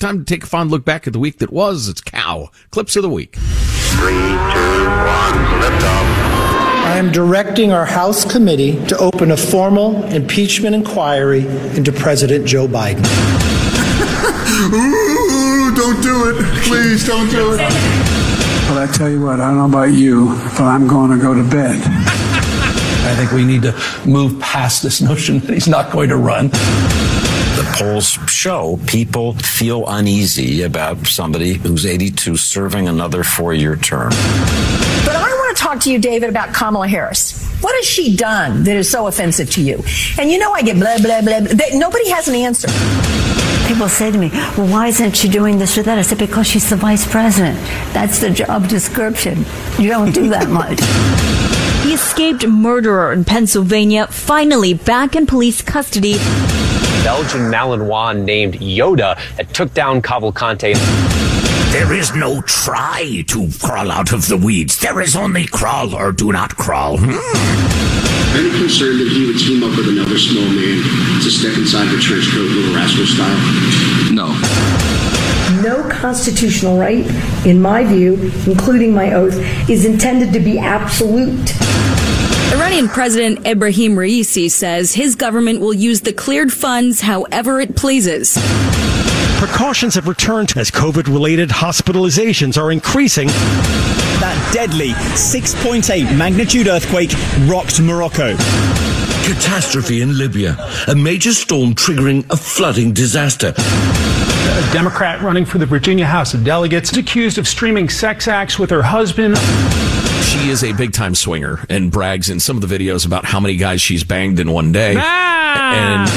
time to take a fond look back at the week that was. It's Cow. Clips of the week. Three, two, one, lift off. I am directing our House committee to open a formal impeachment inquiry into President Joe Biden. Ooh, don't do it. Please don't do it. Well, I tell you what, I don't know about you, but I'm going to go to bed. I think we need to move past this notion that he's not going to run. The polls show people feel uneasy about somebody who's 82 serving another four year term. But I want to talk to you, David, about Kamala Harris. What has she done that is so offensive to you? And you know, I get blah, blah, blah. blah. Nobody has an answer. People say to me, well, why isn't she doing this or that? I said, because she's the vice president. That's the job description. You don't do that much. The escaped murderer in Pennsylvania finally back in police custody. Belgian Malinois named Yoda that took down Cavalcante. There is no try to crawl out of the weeds. There is only crawl or do not crawl. Hmm? Any concern that he would team up with another small man to step inside the trench coat, little rascal style? No. No constitutional right, in my view, including my oath, is intended to be absolute. Iranian President Ebrahim Raisi says his government will use the cleared funds however it pleases. Precautions have returned as COVID related hospitalizations are increasing. That deadly 6.8 magnitude earthquake rocked Morocco. Catastrophe in Libya. A major storm triggering a flooding disaster. A Democrat running for the Virginia House of Delegates is accused of streaming sex acts with her husband. She is a big time swinger and brags in some of the videos about how many guys she's banged in one day. Ah! And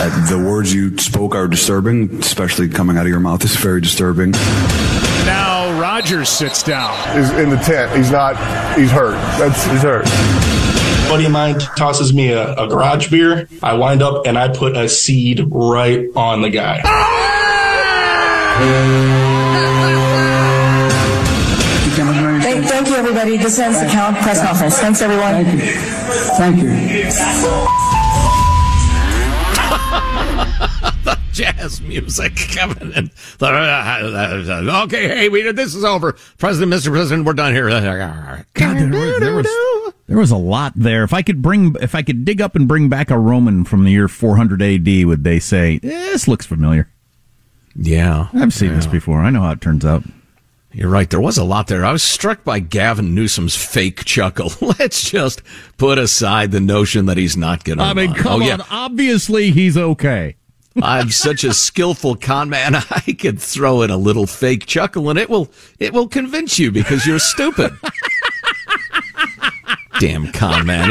Uh, the words you spoke are disturbing, especially coming out of your mouth is very disturbing. Now Rodgers sits down. Is in the tent. He's not. He's hurt. That's he's hurt. A buddy of mine tosses me a, a garage beer. I wind up and I put a seed right on the guy. Thank, everybody. This ends the count press conference. Thanks, everyone. Thank you. Thank you. the jazz music coming in. Uh, uh, uh, okay, hey, we this is over. President, Mr. President, we're done here. God, there, was, there, was, there was a lot there. If I could bring, if I could dig up and bring back a Roman from the year 400 AD, would they say this looks familiar? Yeah, I've seen yeah. this before. I know how it turns out. You're right. There was a lot there. I was struck by Gavin Newsom's fake chuckle. Let's just put aside the notion that he's not going to. I mean, come oh, on. yeah. Obviously, he's okay. I'm such a skillful con man. I could throw in a little fake chuckle, and it will it will convince you because you're stupid. Damn con man.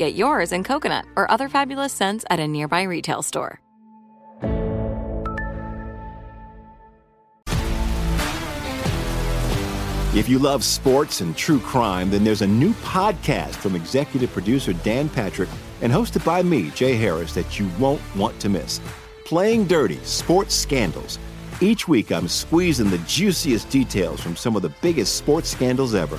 Get yours in coconut or other fabulous scents at a nearby retail store. If you love sports and true crime, then there's a new podcast from executive producer Dan Patrick and hosted by me, Jay Harris, that you won't want to miss. Playing Dirty Sports Scandals. Each week, I'm squeezing the juiciest details from some of the biggest sports scandals ever.